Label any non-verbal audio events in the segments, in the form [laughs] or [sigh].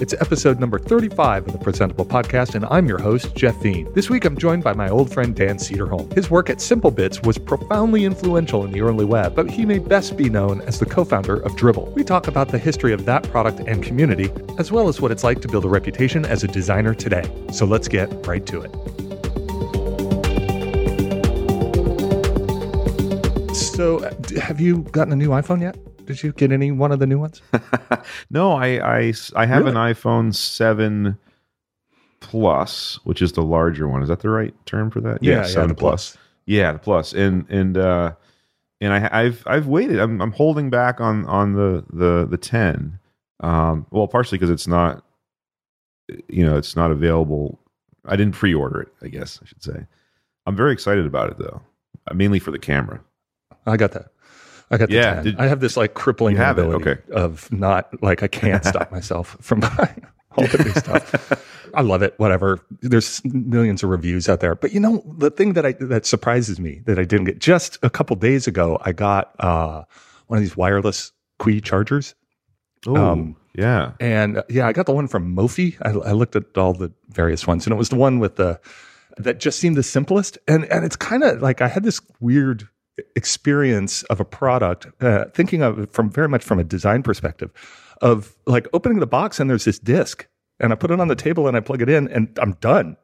It's episode number 35 of the Presentable Podcast, and I'm your host, Jeff Veen. This week, I'm joined by my old friend Dan Cederholm. His work at SimpleBits was profoundly influential in the early web, but he may best be known as the co founder of Dribbble. We talk about the history of that product and community, as well as what it's like to build a reputation as a designer today. So let's get right to it. So, uh, have you gotten a new iPhone yet? Did you get any one of the new ones? [laughs] no, I, I, I have Really? an iPhone 7 Plus, which is the larger one. Is that the right term for that? the Yeah, the Plus. And and uh and I I've I've waited. I'm I'm holding back on on the the the 10. Um well, partially because it's not you know, it's not available. I didn't pre-order it, I guess I should say. I'm very excited about it though. Mainly for the camera. I got that. I got the Yeah, 10. did- I have this like crippling You have it, ability okay. of not like I can't [laughs] stop myself from [laughs] buying all the new stuff. I love it. Whatever. There's millions of reviews out there, but you know the thing that I that surprises me that I didn't get just a couple days ago. I got uh, one of these wireless Qi chargers, Oh, Um, yeah. and uh, yeah, I got the one from Mophie. I, I looked at all the various ones, and it was the one with the that just seemed the simplest. And and it's kind of like I had this weird experience of a product, uh, thinking of it from very much from a design perspective, of like opening the box and there's this disc, and I put it on the table and I plug it in, and I'm done.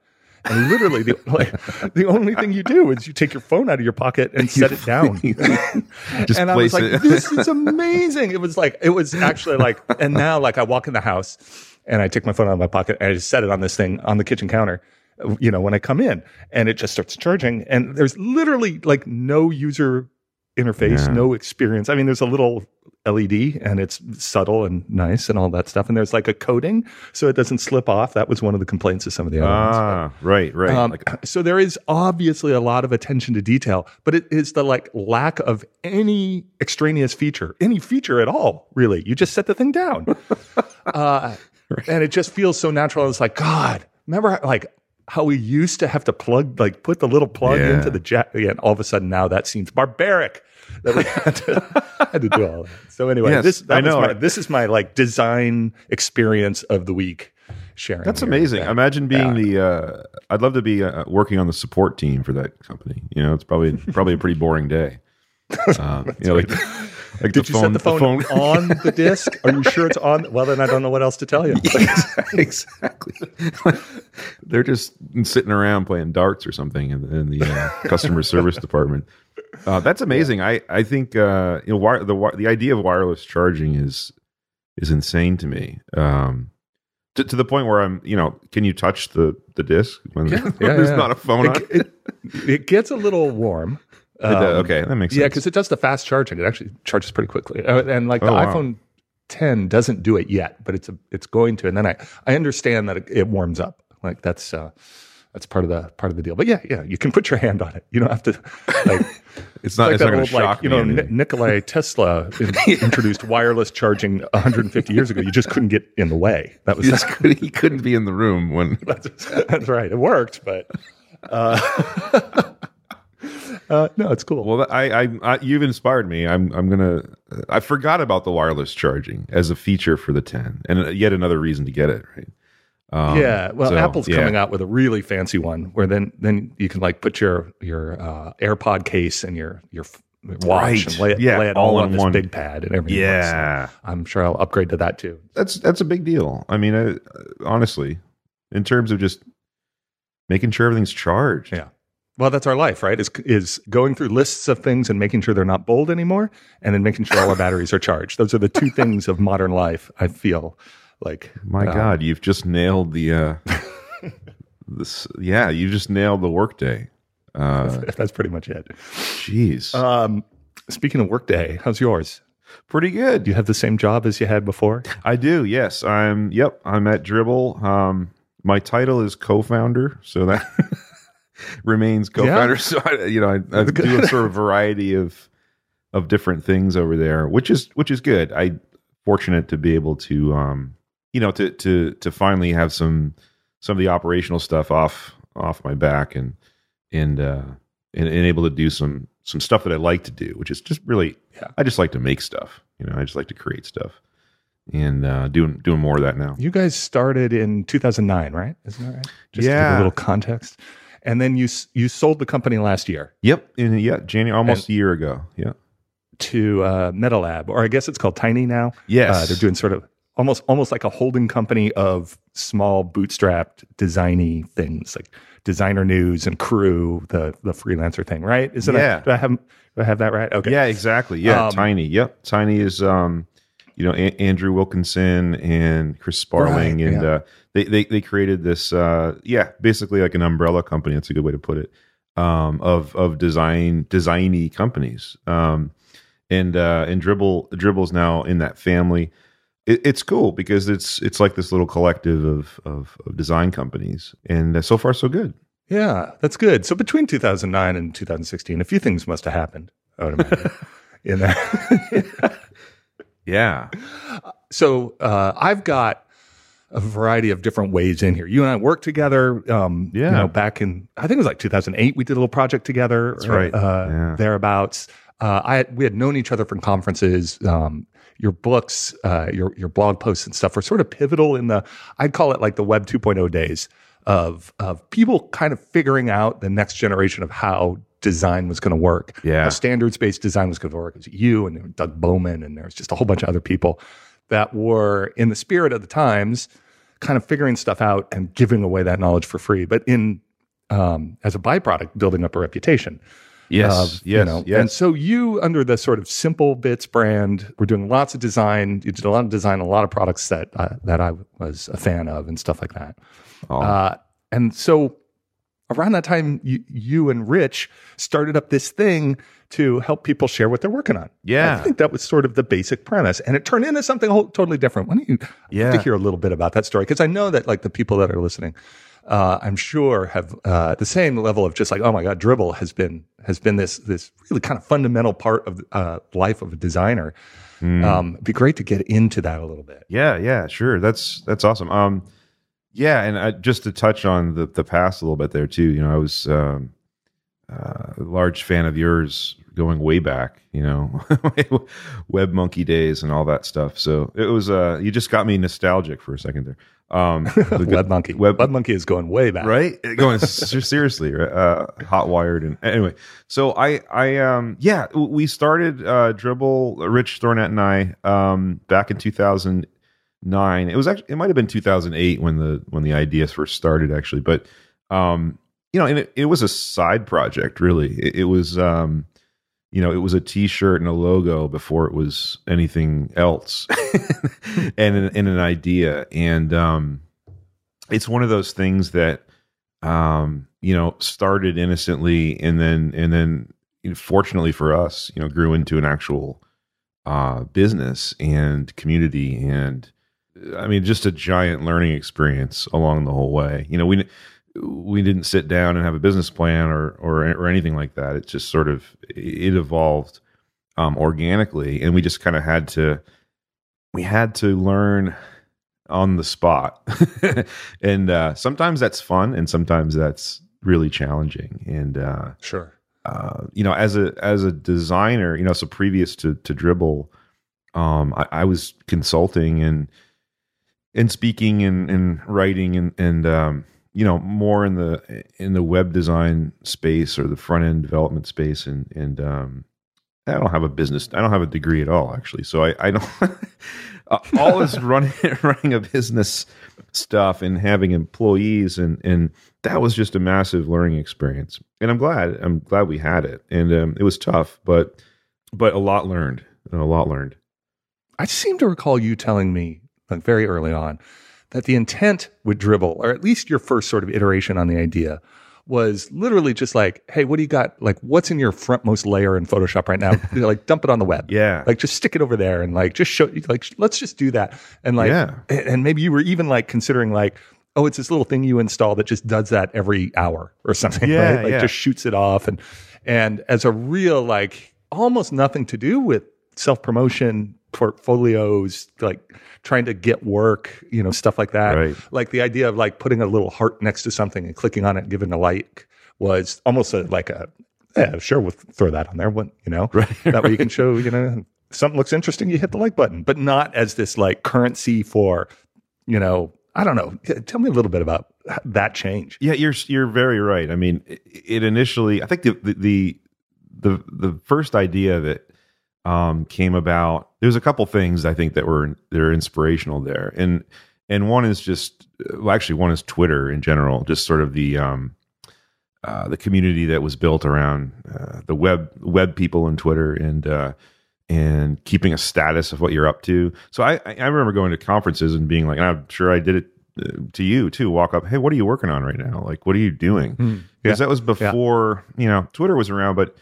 And literally, the, [laughs] like, the only thing you do is you take your phone out of your pocket and [laughs] set it down. [laughs] Just and I was like, it. this is amazing. It was like, it was actually like, and now like I walk in the house and I take my phone out of my pocket and I just set it on this thing on the kitchen counter, you know, when I come in and it just starts charging. And there's literally like no user interface, Yeah. no experience. I mean, there's a little LED and it's subtle and nice and all that stuff. And there's like a coating so it doesn't slip off. That was one of the complaints of some of the other ones. Ah, right, right. Um, Like, so there is obviously a lot of attention to detail, but it is the like lack of any extraneous feature, any feature at all, really. You just set the thing down. [laughs] uh, And it just feels so natural. It's like, God, remember like how we used to have to plug, like put the little plug Yeah. into the jack. And all of a sudden now that seems barbaric that we [laughs] had to, had to do all that. So anyway, Yes, this, that I know. my, this is my like design experience of the week sharing. That's amazing. Yeah. Imagine being the. Uh, I'd love to be uh, working on the support team for that company. You know, it's probably probably a pretty boring day. [laughs] Um, you know, like, like Did you set the phone, on the [laughs] disc? Are you sure it's on? Well, then I don't know what else to tell you. [laughs] exactly. [laughs] They're just sitting around playing darts or something in, in the uh, customer service department. Uh, that's amazing. I I think uh, you know wire, the the idea of wireless charging is is insane to me. Um, to, to the point where I'm, you know, can you touch the the disc when Yeah, there's yeah. not a phone on? It, it, it gets a little warm. It does- Um, okay, that makes sense. Yeah, because it does the fast charging. It actually charges pretty quickly. Uh, and like the Oh, wow. iPhone 10 doesn't do it yet, but it's a, it's going to. And then I I understand that it, it warms up. Like that's uh, that's part of the part of the deal. But yeah, yeah, you can put your hand on it. You don't have to like. [laughs] it's not. like it's that not going old, to shock like, you know, anything. Nikolai [laughs] Tesla in- [laughs] introduced wireless charging 150 years ago. You just couldn't get in the way. That was He just couldn't- he couldn't be in the room when. that's, that's right. It worked, but uh, uh, no, it's cool. Well, I, I, I, you've inspired me. I'm, I'm gonna. I forgot about the wireless charging as a feature for the 10, and yet another reason to get it. Right. Um, yeah, well, so, Apple's yeah. coming out with a really fancy one where then then you can like put your your uh, AirPod case and your your watch Right. and lay it, Yeah, lay it all, all on this one. big pad and everything. Yeah, So I'm sure I'll upgrade to that too. that's that's a big deal. I mean, uh, honestly, in terms of just making sure everything's charged. Yeah. Well, that's our life, right? Is is going through lists of things and making sure they're not bold anymore, and then making sure all our batteries are charged. Those are the two things of modern life. I feel like My uh, God, you've just nailed the. Uh, [laughs] this, yeah, you just nailed the workday. Uh, [laughs] that's pretty much it. Jeez, Um, speaking of workday, how's yours? pretty good. Do you have the same job as you had before? I do. Yes, I'm. Yep, I'm at Dribbble. Um, my title is co-founder, so that [laughs] remains co-founder. [laughs] So I, you know, I, I do a sort of [laughs] variety of of different things over there, which is which is good. I fortunate to be able to, um, you know, to to to finally have some some of the operational stuff off off my back and and uh, and, and able to do some some stuff that I like to do, which is just really Yeah. I just like to make stuff. You know, I just like to create stuff. and uh, doing doing more of that now. You guys started in 2009, right? Isn't that right? Just to give Yeah. a little context. And then you you sold the company last year Yep, in yeah, January, almost a year ago. Yeah. to uh, MetaLab, or I guess it's called Tiny now. Yes. Uh, they're doing sort of almost almost like a holding company of small bootstrapped designy things like designer news and crew, the the freelancer thing, right? Isn't Yeah. that, do I have do I have that right? Okay. Yeah, exactly. Yeah, Um, Tiny. Yep, Tiny is um, you know a- Andrew Wilkinson and Chris Sparling, Right, and yeah. uh, they, they they created this. Uh, yeah, basically like an umbrella company. That's a good way to put it. Um, of of design designy companies. Um, and uh, and Dribbble Dribbble's now in that family. It, it's cool because it's it's like this little collective of of, of design companies, and uh, so far so good. Yeah, that's good. So between 2009 and 2016, a few things must have happened. I would imagine. [laughs] in that. [laughs] Yeah, so uh, I've got a variety of different ways in here. You and I worked together. Um, Yeah. You know, back in I think it was like 2008, we did a little project together. That's right. Uh, Yeah. Thereabouts. Uh, I we had known each other from conferences. Um, your books, uh, your your blog posts and stuff were sort of pivotal in the. I'd call it like the Web 2.0 days of of people kind of figuring out the next generation of how design was going to work. Yeah. Standards based design was going to work. It was you and Doug Bowman and there was just a whole bunch of other people that were in the spirit of the times, kind of figuring stuff out and giving away that knowledge for free. But in um, as a byproduct, building up a reputation. yes, of, yes, you know, yes. And so you, under the sort of SimpleBits brand, were doing lots of design. You did a lot of design, a lot of products that uh, that I was a fan of, and stuff like that. Oh. Uh, and so around that time, you, you and Rich started up this thing to help people share what they're working on. Yeah. I think that was sort of the basic premise, and it turned into something whole, totally different. Why don't you Yeah. to hear a little bit about that story? Because I know that like the people that are listening, uh, I'm sure have uh, the same level of just like, oh my god, Dribbble has been has been this this really kind of fundamental part of uh, life of a designer. Hmm. Um, it'd be great to get into that a little bit. Yeah, yeah, sure. That's that's awesome. Um, yeah, and I, just to touch on the the past a little bit there too. You know, I was um, uh, a large fan of yours going way back. You know, [laughs] Web Monkey days and all that stuff. So it was. Uh, you just got me nostalgic for a second there. Um, [laughs] the Web Monkey, Web- Web Monkey is going way back. right going [laughs] seriously right? uh hot wired and anyway so i i um yeah we started uh Dribbble rich thornett and i um back in 2009 it was actually it might have been 2008 when the when the ideas first started actually but um you know and it, it was a side project really it, it was um you know, it was a T-shirt and a logo before it was anything else, [laughs] and an, and an idea. And um, it's one of those things that um, you know started innocently, and then and then fortunately for us, you know, grew into an actual uh, business and community, and I mean, just a giant learning experience along the whole way. You know, we we didn't sit down and have a business plan or or or anything like that. It just sort of it evolved um, organically, and we just kind of had to we had to learn on the spot, [laughs] and uh, sometimes that's fun, and sometimes that's really challenging. And uh, Sure. uh, you know, as a as a designer, you know, so previous to to Dribbble, um, I, I was consulting and and speaking and, and writing and and um, you know more in the in the web design space or the front end development space and and um, I don't have a business. I don't have a degree at all, actually. So I, I don't. [laughs] uh, all is running [laughs] running a business stuff and having employees and and that was just a massive learning experience. And I'm glad. I'm glad we had it. And um, it was tough, but but a lot learned. A lot learned. I seem to recall you telling me like very early on that the intent with Dribbble, or at least your first sort of iteration on the idea, was literally just like, hey, what do you got? Like, what's in your frontmost layer in Photoshop right now? [laughs] Like, dump it on the web. Yeah. Like, just stick it over there and like, just show, like, let's just do that. And like, Yeah. and and maybe you were even like considering like, oh, it's this little thing you install that just does that every hour or [laughs] something. Yeah, right? Like, yeah. just shoots it off. And, and as a real, like, almost nothing to do with self promotion, portfolios, like trying to get work, you know, stuff like that. Right. Like the idea of like putting a little heart next to something and clicking on it and giving a like was almost a, like a, yeah, sure, we'll throw that on there. What, you know, Right, that way you can show, you know, something looks interesting, you hit the like button, but not as this like currency for, you know, I don't know. Tell me a little bit about that change. Yeah, you're you're very right. I mean, it, it initially, I think the the the the first idea of it um, came about. There's a couple things I think that were that are inspirational there, and and one is just well, actually one is Twitter in general, just sort of the um, uh, the community that was built around uh, the web web people in Twitter and uh, and keeping a status of what you're up to. So I I remember going to conferences and being like, and I'm sure I did it uh, to you too. Walk up, hey, what are you working on right now? Like, what are you doing? Mm, Because that was before you know Twitter was around, but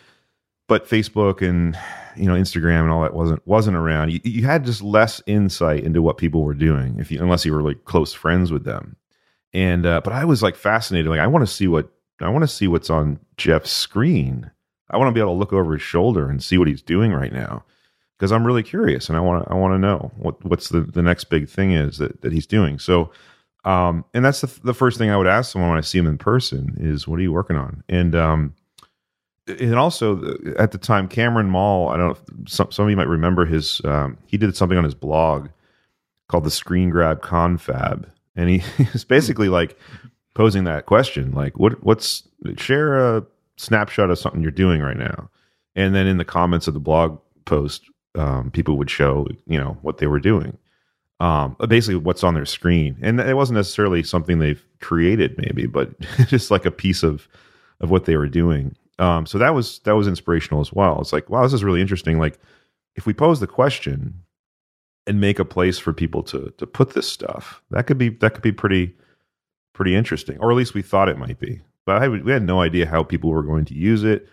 but Facebook and you know Instagram and all that wasn't wasn't around. You, you had just less insight into what people were doing if you unless you were like close friends with them. And uh, but I was like fascinated. Like I want to see what I want to see what's on Jeff's screen. I want to be able to look over his shoulder and see what he's doing right now because I'm really curious and I want to I want to know what what's the the next big thing is that that he's doing. So um and that's the the first thing I would ask someone when I see him in person is what are you working on? And um and also at the time Cameron Moll, I don't know if some some of you might remember his um he did something on his blog called the Screen Grab Confab and he, he [laughs] was basically like posing that question like what what's share a snapshot of something you're doing right now. And then in the comments of the blog post um, people would show you know what they were doing um, basically what's on their screen. And it wasn't necessarily something they've created maybe but [laughs] just like a piece of of what they were doing um, so that was that was inspirational as well. It's like wow this is really interesting. Like if we pose the question and make a place for people to to put this stuff that could be that could be pretty pretty interesting or at least we thought it might be. But I, we had no idea how people were going to use it.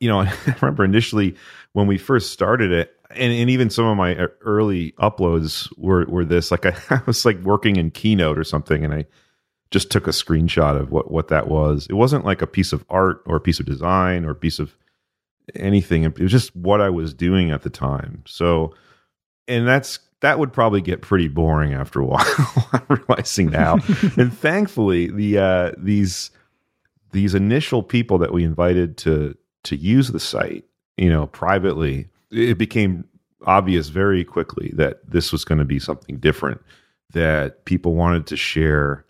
You know, [laughs] I remember initially when we first started it, and, and even some of my early uploads were were this. Like I, [laughs] I, was like working in Keynote or something, and I just took a screenshot of what what that was. It wasn't like a piece of art or a piece of design or a piece of anything. It was just what I was doing at the time. So, and that's that would probably get pretty boring after a [laughs] while. I'm realizing now, [laughs] and thankfully, the uh, these these initial people that we invited to to use the site, you know, privately, it became obvious very quickly that this was going to be something different, that people wanted to share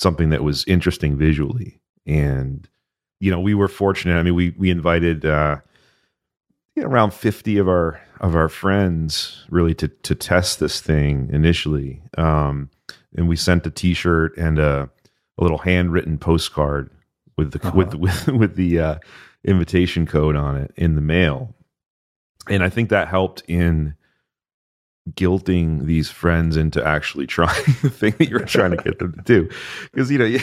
something that was interesting visually. And, you know, we were fortunate. I mean, we, we invited, uh, you know, around 50 of our, of our friends really to, to test this thing initially. Um, and we sent a t-shirt and a, a little handwritten postcard with the, uh-huh. with, with, [laughs] with the, uh, invitation code on it in the mail. And I think that helped in guilting these friends into actually trying [laughs] the thing that you're trying to get them to do. Because, you know,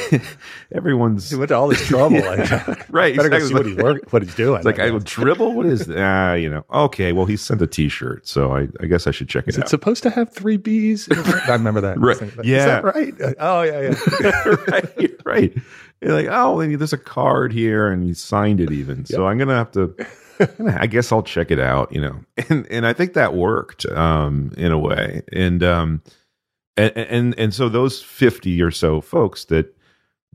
[laughs] everyone's. He went to all this trouble. Like, [laughs] right. Better exactly. go see what he's, work, what he's doing. It's like, I, I Dribbble? What is that? Ah, you know, okay, well, he sent a t shirt. So I, I guess I should check it. is out. it supposed to have three B's? I remember that. right. Yeah. right? Oh, yeah, yeah. right. Right. You're like, oh, there's a card here, and he signed it even. Yep. So I'm gonna have to. I guess I'll check it out, you know, [laughs] and and I think that worked um, in a way, and um, and and and so those fifty or so folks that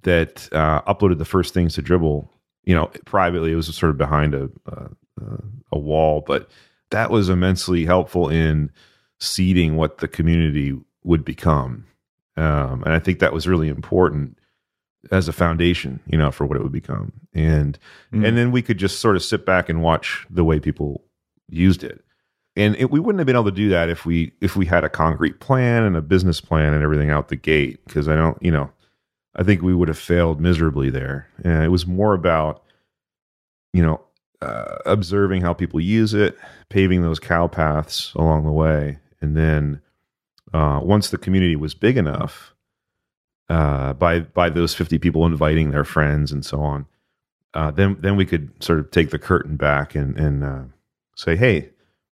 that uh, uploaded the first things to Dribbble, you know, privately, it was sort of behind a a, a wall, but that was immensely helpful in seeding what the community would become, um, and I think that was really important as a foundation, you know, for what it would become. And mm. and then we could just sort of sit back and watch the way people used it. And it, we wouldn't have been able to do that if we if we had a concrete plan and a business plan and everything out the gate. Because I don't, you know, I think we would have failed miserably there. And it was more about, you know, uh, observing how people use it, paving those cow paths along the way, and then uh, once the community was big enough uh, by by those 50 people inviting their friends and so on, uh, then then we could sort of take the curtain back and and uh, say, hey,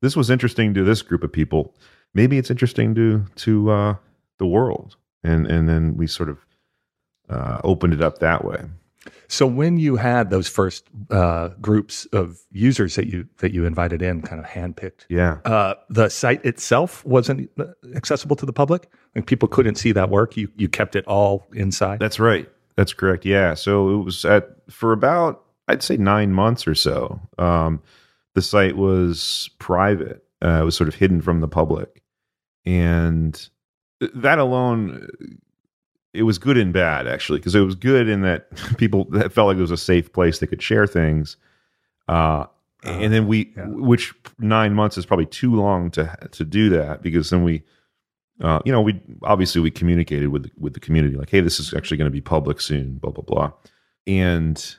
this was interesting to this group of people. Maybe it's interesting to to uh, the world, and and then we sort of uh, opened it up that way. So when you had those first uh, groups of users that you that you invited in, kind of handpicked, yeah, uh, the site itself wasn't accessible to the public. Like people couldn't see that work. You you kept it all inside. That's right. That's correct. Yeah. So it was at for about I'd say nine months or so. Um, the site was private, Uh, it was sort of hidden from the public, and that alone, it was good and bad actually, because it was good in that [laughs] people that felt like it was a safe place they could share things. Uh, and then we, yeah. which nine months is probably too long to to do that because then we, uh, you know, we obviously we communicated with with the community like, hey, this is actually going to be public soon, blah blah blah, and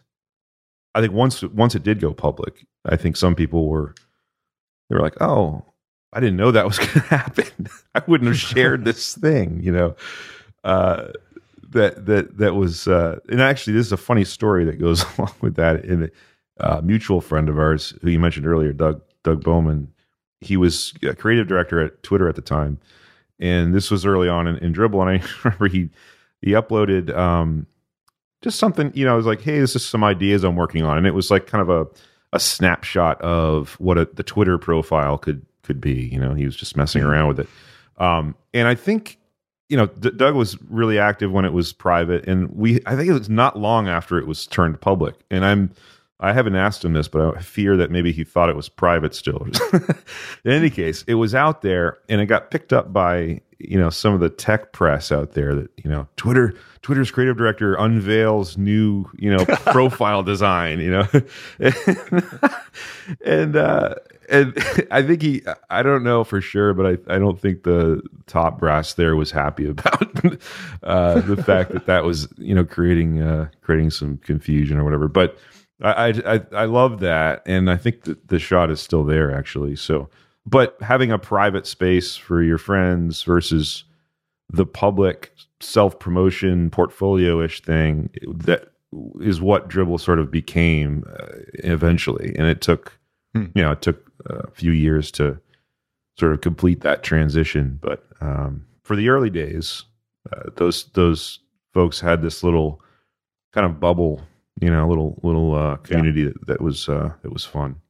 I think once once it did go public, I think some people were they were like, oh, I didn't know that was going [laughs] to happen. I wouldn't have shared [laughs] this thing, you know. Uh, that that that was, uh, and actually, this is a funny story that goes [laughs] along with that. In a uh, mutual friend of ours, who you mentioned earlier, Doug Doug Bowman, he was a creative director at Twitter at the time, and this was early on in, in Dribbble. And I [laughs] remember he he uploaded um, just something, you know, I was like, hey, this is some ideas I'm working on, and it was like kind of a a snapshot of what a, the Twitter profile could could be. You know, he was just messing around with it. Um, and I think, you know, D- Doug was really active when it was private, and we I think it was not long after it was turned public. And I'm I haven't asked him this, but I fear that maybe he thought it was private still. [laughs] In any case, it was out there, and it got picked up by you know some of the tech press out there that you know Twitter Twitter's creative director unveils new you know [laughs] profile design, you know, [laughs] and uh, and [laughs] I think he I don't know for sure, but I I don't think the top brass there was happy about uh, the fact that that was you know creating uh, creating some confusion or whatever, but I, I I love that, and I think that the shot is still there actually. So, but having a private space for your friends versus the public self promotion portfolio ish thing that is what Dribbble sort of became uh, eventually, and it took hmm. you know it took a few years to sort of complete that transition. But um, for the early days, uh, those those folks had this little kind of bubble you know, little little uh, community yeah. that, that was uh, that was fun.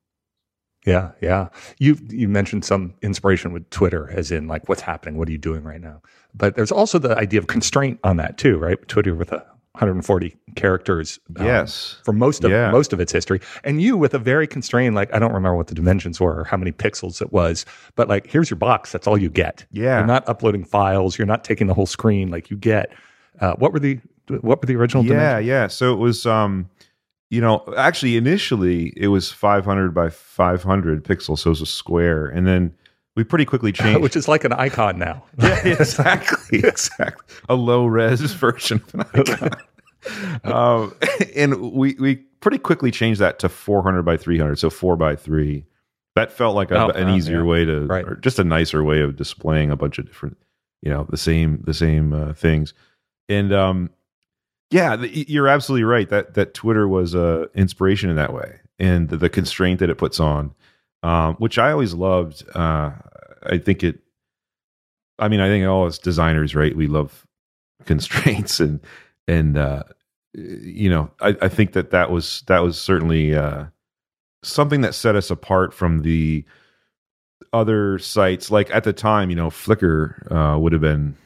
Yeah, yeah. You you mentioned some inspiration with Twitter, as in like what's happening, what are you doing right now? But there's also the idea of constraint on that too, right? Twitter with a 140 characters. Um, yes. For most of yeah. most of its history, and you with a very constrained, like I don't remember what the dimensions were or how many pixels it was, but like here's your box. That's all you get. Yeah. You're not uploading files. You're not taking the whole screen. Like you get. Uh, what were the what were the original? Yeah, dimensions? yeah. So it was, um, you know, actually initially it was 500 by 500 pixels, so it was a square, and then we pretty quickly [laughs] changed, which is like an icon now. [laughs] yeah, exactly, [laughs] exactly. A low res version of an icon. um, and we we pretty quickly changed that to 400 by 300, so four by three. That felt like a, oh, an easier yeah. way to, right. or just a nicer way of displaying a bunch of different, you know, the same the same uh, things. And um, yeah, you're absolutely right. That that Twitter was a uh, inspiration in that way, and the, the constraint that it puts on, um, which I always loved. Uh, I think it. I mean, I think all as designers, right? We love [laughs] constraints, and and uh, you know, I, I think that that was that was certainly uh, something that set us apart from the other sites. Like at the time, you know, Flickr uh, would have been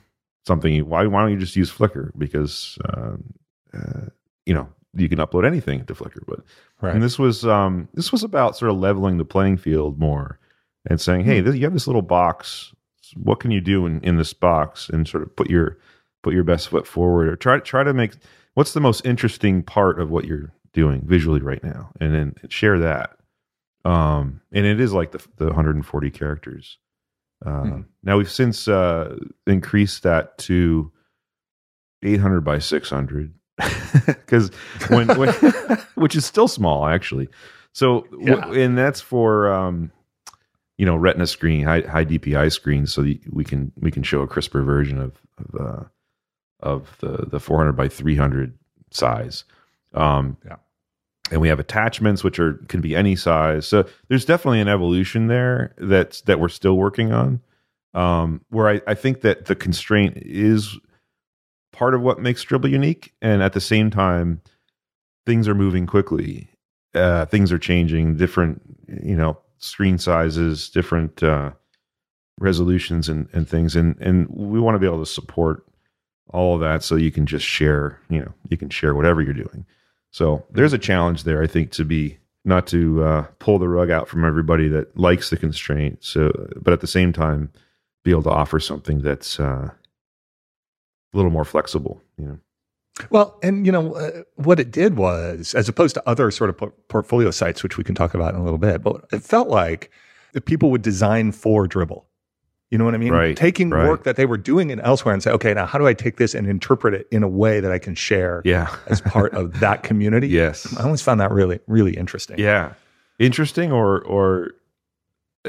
something. Why why don't you just use Flickr? Because uh, uh, you know you can upload anything to Flickr. But right. and this was um, this was about sort of leveling the playing field more and saying, hey, hmm. this, you have this little box. What can you do in, in this box? And sort of put your put your best foot forward, or try try to make what's the most interesting part of what you're doing visually right now, and then share that. Um, and it is like the the 140 characters. Uh, hmm. Now we've since uh, increased that to 800 by 600 because [laughs] when, when [laughs] which is still small actually. So yeah. w- and that's for um, you know Retina screen, high, high DPI screens, so we can we can show a crisper version of of, uh, of the the 400 by 300 size. Um, yeah and we have attachments which are can be any size. So there's definitely an evolution there that's that we're still working on. Um, where I, I think that the constraint is part of what makes Dribbble unique, and at the same time, things are moving quickly. Uh, things are changing, different you know screen sizes, different uh, resolutions, and and things, and and we want to be able to support all of that so you can just share you know you can share whatever you're doing so there's a challenge there, I think, to be not to uh, pull the rug out from everybody that likes the constraint. So, but at the same time, be able to offer something that's uh, a little more flexible. You know. Well, and you know uh, what it did was, as opposed to other sort of por- portfolio sites, which we can talk about in a little bit, but it felt like people would design for Dribbble. You know what I mean? Right, Taking right. work that they were doing in elsewhere and say, okay, now how do I take this and interpret it in a way that I can share Yeah. [laughs] as part of that community? yes. I always found that really, really interesting. Yeah. Interesting or or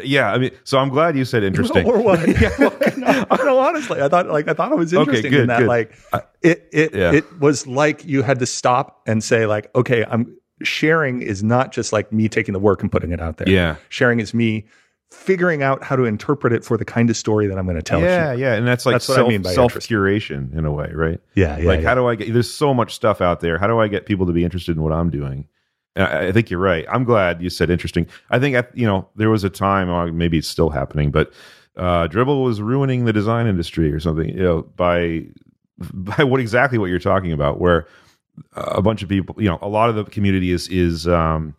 yeah, I mean, so I'm glad you said [laughs] interesting. or what? [laughs] yeah, well, no, no, honestly, I thought like I thought it was Okay, interesting in that good. like it it Yeah. it was like you had to stop and say like, okay, I'm sharing is not just like me taking the work and putting it out there. Yeah. sharing is me figuring out how to interpret it for the kind of story that I'm going to tell. Yeah, yeah, and that's like That's what I self mean by self curation in a way, right? yeah, yeah. like yeah. how do I get? There's so much stuff out there. How do I get people to be interested in what I'm doing? And I, I think you're right. I'm glad you said interesting. I think at, you know there was a time, or maybe it's still happening, but uh, Dribbble was ruining the design industry or something. You know, by [laughs] by what exactly what you're talking about, where a bunch of people, you know, a lot of the community is is um,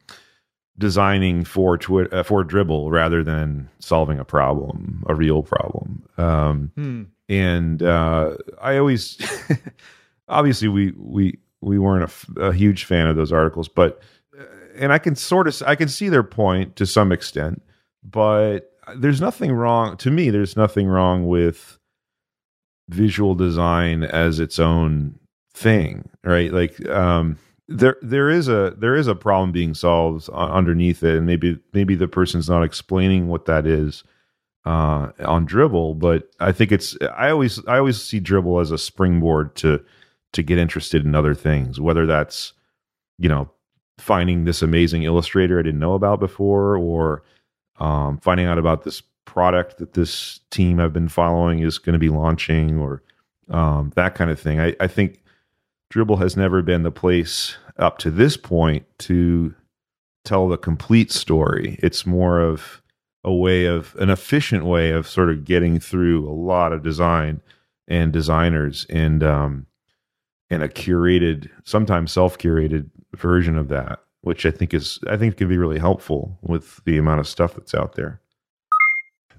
designing for twi- uh, for Dribbble rather than solving a problem, a real problem. Um, Hmm. and uh, I always, [laughs] obviously, we we we weren't a, f- a huge fan of those articles, but uh, and I can sort of I can see their point to some extent, but there's nothing wrong to me. There's nothing wrong with visual design as its own thing, right? Like um, there there is a there is a problem being solved underneath it, and maybe maybe the person's not explaining what that is uh, on Dribbble, but I think it's I always I always see Dribbble as a springboard to to get interested in other things, whether that's you know finding this amazing illustrator I didn't know about before, or um, finding out about this product that this team I've been following is going to be launching, or um, that kind of thing. I, I think Dribbble has never been the place up to this point to tell the complete story. It's more of a way of an efficient way of sort of getting through a lot of design and designers and um and a curated sometimes self-curated version of that which i think is i think can be really helpful with the amount of stuff that's out there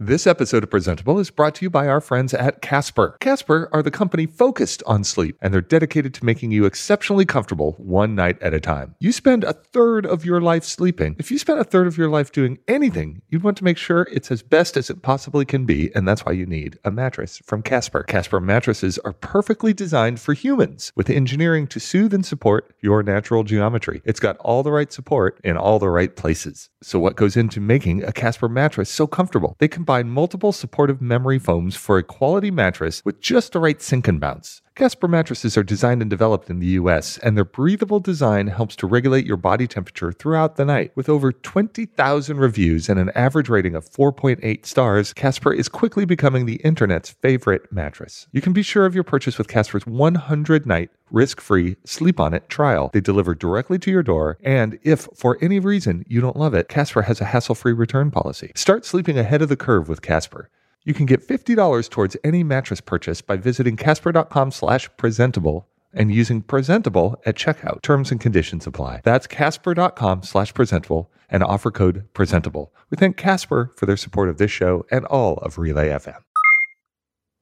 This episode of Presentable is brought to you by our friends at Casper. Casper are the company focused on sleep, and they're dedicated to making you exceptionally comfortable one night at a time. You spend a third of your life sleeping. If you spent a third of your life doing anything, you'd want to make sure it's as best as it possibly can be, and that's why you need a mattress from Casper. Casper mattresses are perfectly designed for humans, with engineering to soothe and support your natural geometry. It's got all the right support in all the right places. So, what goes into making a Casper mattress so comfortable? They combine multiple supportive memory foams for a quality mattress with just the right sink and bounce. Casper mattresses are designed and developed in the US, and their breathable design helps to regulate your body temperature throughout the night. With over 20,000 reviews and an average rating of 4.8 stars, Casper is quickly becoming the internet's favorite mattress. You can be sure of your purchase with Casper's 100 night risk free sleep on it trial. They deliver directly to your door, and if for any reason you don't love it, Casper has a hassle free return policy. Start sleeping ahead of the curve with Casper. You can get $50 towards any mattress purchase by visiting casper.com slash presentable and using presentable at checkout. Terms and conditions apply. That's casper.com slash presentable and offer code presentable. We thank Casper for their support of this show and all of Relay FM.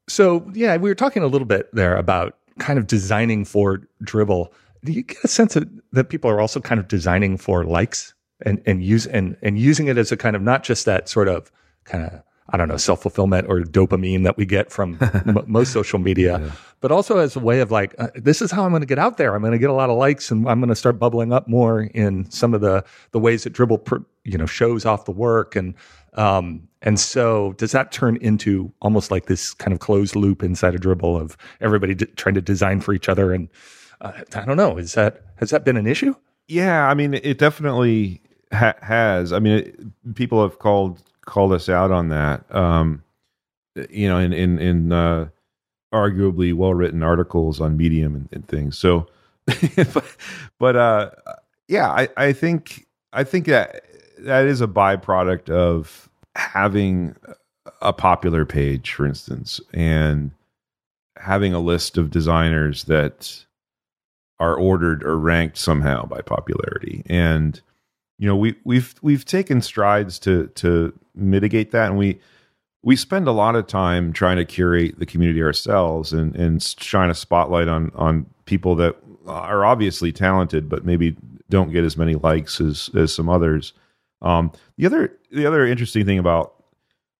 So, yeah, we were talking a little bit there about kind of designing for Dribbble. Do you get a sense of, that people are also kind of designing for likes and, and use and, and using it as a kind of not just that sort of kind of I don't know self fulfillment or dopamine that we get from [laughs] m- most social media, but also as a way of like uh, this is how I'm going to get out there. I'm going to get a lot of likes and I'm going to start bubbling up more in some of the the ways that Dribbble pr- you know shows off the work. And um, and so does that turn into almost like this kind of closed loop inside a Dribbble of everybody d- trying to design for each other? And uh, I don't know. Is that has that been an issue? yeah i mean it definitely ha- has. I mean it, people have called called us out on that. Um you know in in in uh arguably well written articles on medium and, and things. So [laughs] but, but uh yeah i i think i think that that is a byproduct of having a popular page for instance and having a list of designers that are ordered or ranked somehow by popularity. And you know, we we've we've taken strides to to mitigate that, and we we spend a lot of time trying to curate the community ourselves and and shine a spotlight on on people that are obviously talented, but maybe don't get as many likes as as some others. Um, the other the other interesting thing about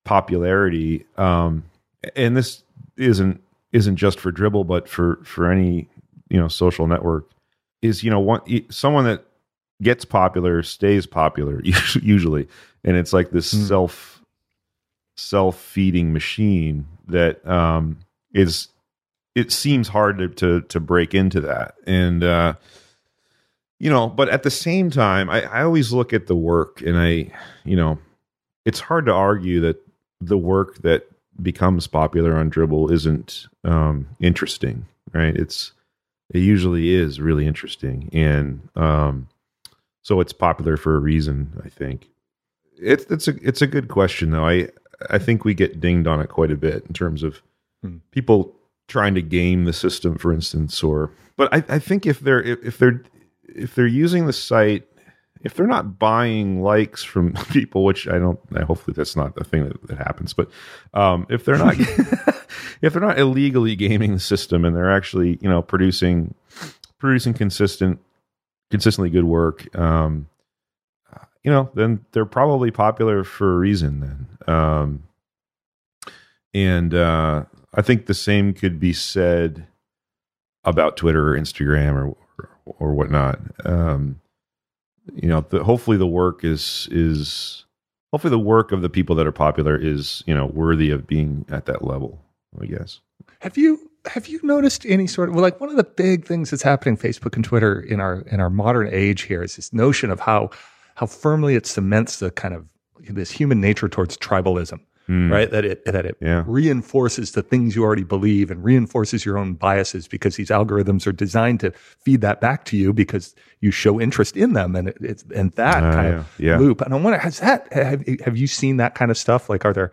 popularity, um, and this isn't isn't just for Dribbble but for for any you know social network, is you know one someone that gets popular stays popular [laughs] usually, and it's like this mm. self self feeding machine that um, is it seems hard to, to to break into that. And uh, you know but at the same time I, I always look at the work and i you know it's hard to argue that the work that becomes popular on Dribbble isn't um, interesting right? It's it usually is really interesting. And um, so it's popular for a reason i think it's it's a it's a good question though i i think we get dinged on it quite a bit in terms of hmm. people trying to game the system, for instance, or but I, I think if they're if they're if they're using the site, if they're not buying likes from [laughs] people, which I don't, I hopefully that's not the thing that, that happens, but um, if they're not [laughs] if they're not illegally gaming the system and they're actually you know producing producing consistent consistently good work, um, you know, then they're probably popular for a reason. Then, um, and uh, I think the same could be said about Twitter or Instagram or or, whatnot. Um, you know, the, hopefully the work is is hopefully the work of the people that are popular is you know worthy of being at that level. I guess. Have you have you noticed any sort of well, like one of the big things that's happening Facebook and Twitter in our in our modern age here is this notion of how how firmly it cements the kind of this human nature towards tribalism mm. right? That it that it yeah. reinforces the things you already believe and reinforces your own biases because these algorithms are designed to feed that back to you because you show interest in them and it, it's and that uh, kind yeah. of yeah. loop. And I wonder, has that have have you seen that kind of stuff? Like, are there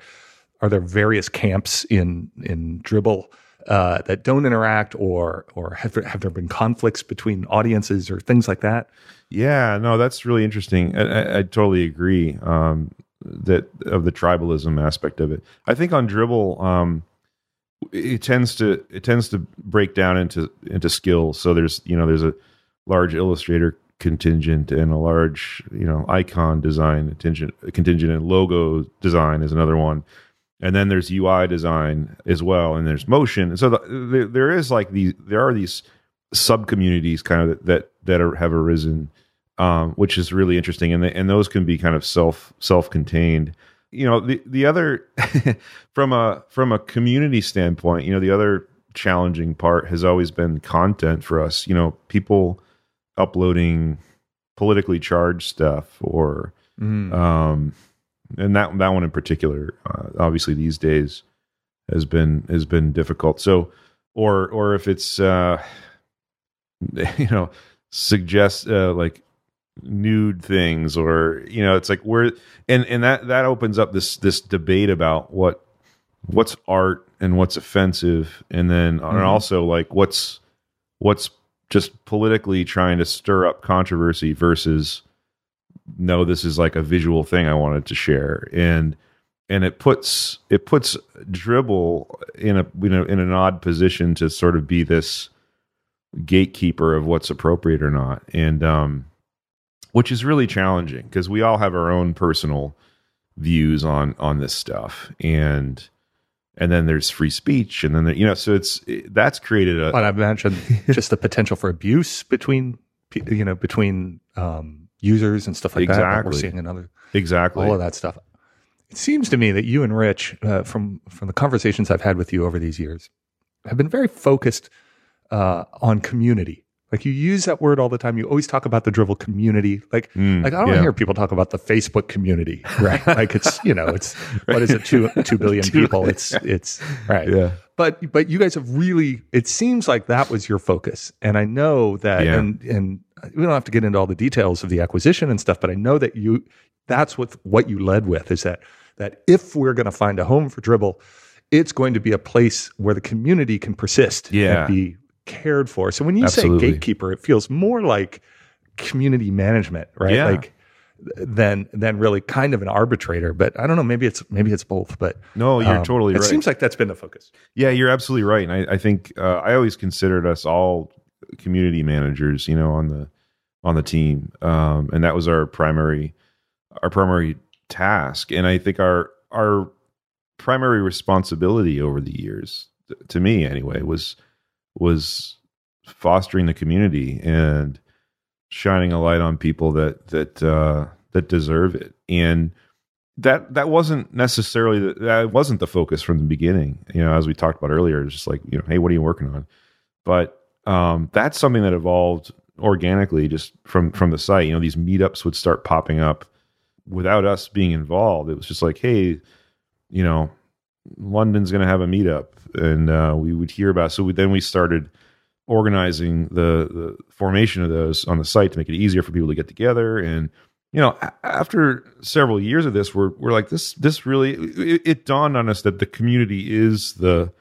are there various camps in in Dribbble? Uh, that don't interact, or or have there, have there been conflicts between audiences or things like that? Yeah, no, that's really interesting. I, I, I totally agree. Um, that of the tribalism aspect of it. I think on Dribbble, um, it tends to it tends to break down into into skills. So there's you know there's a large illustrator contingent and a large you know icon design contingent contingent and logo design is another one and then there's UI design as well, and there's motion. And so the, the, there is like these, there are these sub communities kind of that that are, have arisen um, which is really interesting, and and those can be kind of self self contained. You know, the the other [laughs] from a from a community standpoint, you know, the other challenging part has always been content for us. You know, people uploading politically charged stuff or mm. um and that that one in particular uh, obviously these days has been has been difficult so or or if it's uh [laughs] you know suggest uh, like nude things or you know it's like we're and and that that opens up this this debate about what what's art and what's offensive and then mm-hmm. and also like what's what's just politically trying to stir up controversy versus no this is like a visual thing i wanted to share. And and it puts it puts Dribbble in a you know in an odd position to sort of be this gatekeeper of what's appropriate or not. And um which is really challenging because we all have our own personal views on on this stuff. And and then there's free speech and then there, you know so it's it, that's created a but i imagine just the potential for abuse between you know between um, users and stuff like exactly. that we're seeing another exactly all of that stuff it seems to me that you and rich uh, from from the conversations i've had with you over these years have been very focused uh, on community like you use that word all the time. You always talk about the Dribbble community. Like, mm, like I don't yeah. hear people talk about the Facebook community, [laughs] right? like it's you know it's right. what is it two two billion [laughs] people? [laughs] It's it's right. Yeah. But but you guys have really. It seems like that was your focus, and I know that. Yeah. And and we don't have to get into all the details of the acquisition and stuff, but I know that you. That's what what you led with is that that if we're going to find a home for Dribbble it's going to be a place where the community can persist yeah. and be cared for. So when you Absolutely. say gatekeeper, it feels more like community management, right? Yeah. Like than than really kind of an arbitrator. But I don't know. Maybe it's maybe it's both. But no, you're um, totally it right. It seems like that's been the focus. Yeah, you're absolutely right. And I, I think uh, I always considered us all community managers. You know, on the on the team, um, and that was our primary our primary task. And I think our our primary responsibility over the years, to me anyway, was was fostering the community and shining a light on people that that uh, that deserve it. And that that wasn't necessarily the, that wasn't the focus from the beginning. You know, as we talked about earlier, it's just like you know, hey, what are you working on? But um, that's something that evolved organically just from from the site. You know, these meetups would start popping up without us being involved. It was just like, hey, you know, London's going to have a meetup, and uh, we would hear about. It. So we, then we started organizing the the formation of those on the site to make it easier for people to get together. And you know, after several years of this, we're we're like this this really it, it dawned on us that the community is the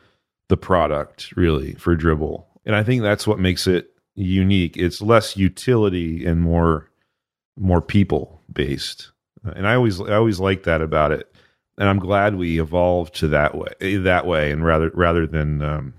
the product really for Dribbble and I think that's what makes it unique. It's less utility and more more people based, and I always I always like that about it and I'm glad we evolved to that way that way and rather rather than um,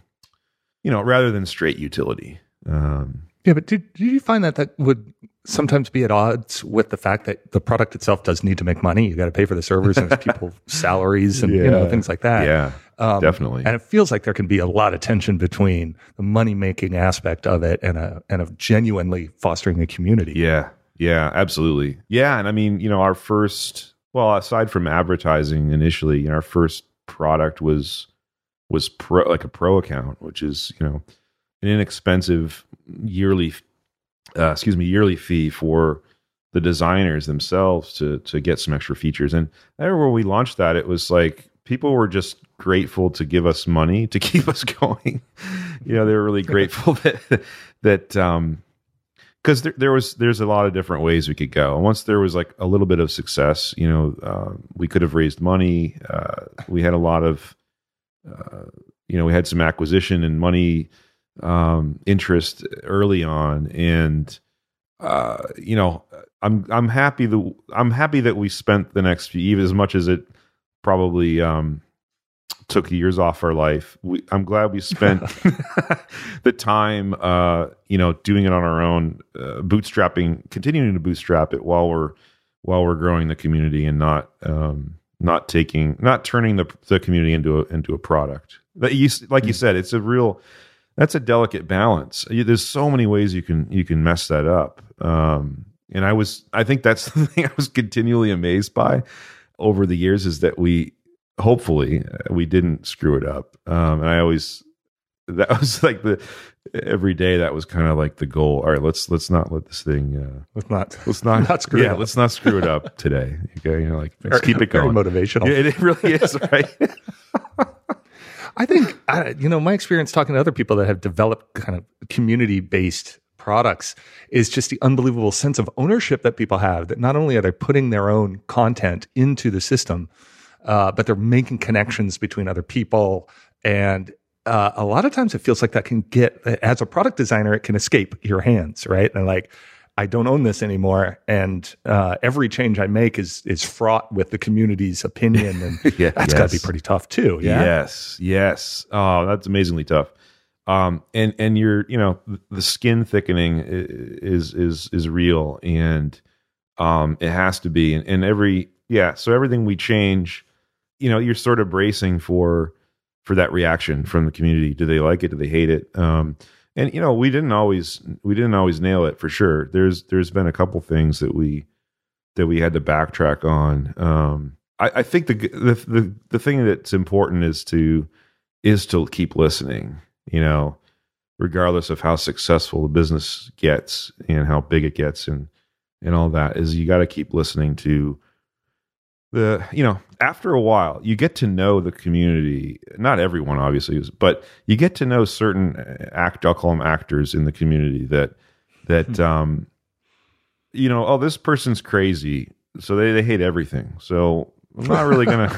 you know rather than straight utility. Um, yeah, but did, did you find that that would sometimes be at odds with the fact that the product itself does need to make money? You got to pay for the servers and [laughs] people salaries and yeah. you know things like that. Yeah, um, definitely. And it feels like there can be a lot of tension between the money making aspect of it and a and of genuinely fostering a community. Yeah, yeah, absolutely. Yeah, and I mean, you know, our first well, aside from advertising initially, you know, our first product was was pro like a pro account, which is you know an inexpensive yearly uh, excuse me yearly fee for the designers themselves to to get some extra features. And I remember when we launched that, it was like people were just grateful to give us money to [laughs] keep us going. you know, they were really grateful [laughs] that that um, because there, there, was there's a lot of different ways we could go. And once there was like a little bit of success, you know, uh, we could have raised money. Uh, we had a lot of, you know, we had some acquisition and money um, interest early on, and uh, you know, I'm I'm happy that I'm happy that we spent the next few, even as much as it probably um, took years off our life. We, I'm glad we spent [laughs] the time, uh, you know, doing it on our own, uh, bootstrapping, continuing to bootstrap it while we're while we're growing the community and not um, not taking, not turning the the community into a into a product. That you, like you hmm. said, it's a real that's a delicate balance. There's so many ways you can you can mess that up. Um, and I was, I think that's [laughs] the thing I was continually amazed by over the years is that we hopefully uh, we didn't screw it up. Um, and I always that was [laughs] like the every day that was kind of like the goal. All right, let's let's not let this thing uh, let's not let's not, [laughs] not screw yeah, let's not screw it up [laughs] today. Okay, you know, like let's very, keep it going. motivational. Yeah, it really is, right? I think you know my experience talking to other people that have developed kind of community based products is just the unbelievable sense of ownership that people have that not only are they putting their own content into the system uh, but they're making connections between other people. And uh, a lot of times it feels like that can get, as a product designer, it can escape your hands, right? And like, I don't own this anymore, and uh, every change I make is is fraught with the community's opinion, and [laughs] yeah, that's yes. got to be pretty tough too. Yeah. Yes. Yes. Oh, that's amazingly tough. Um, and and you're you know the skin thickening is is is real, and um, it has to be. And, and every yeah, so everything we change you know you're sort of bracing for for that reaction from the community. Do they like it? Do they hate it? Um and you know we didn't always we didn't always nail it for sure. There's there's been a couple things that we that we had to backtrack on. Um i, I think the, the the the thing that's important is to is to keep listening you know regardless of how successful the business gets and how big it gets and and all that is you got to keep listening to the you know after a while you get to know the community not everyone obviously but you get to know certain uh, act i'll call them actors in the community that that hmm. um you know oh this person's crazy so they, they hate everything. So i'm not really gonna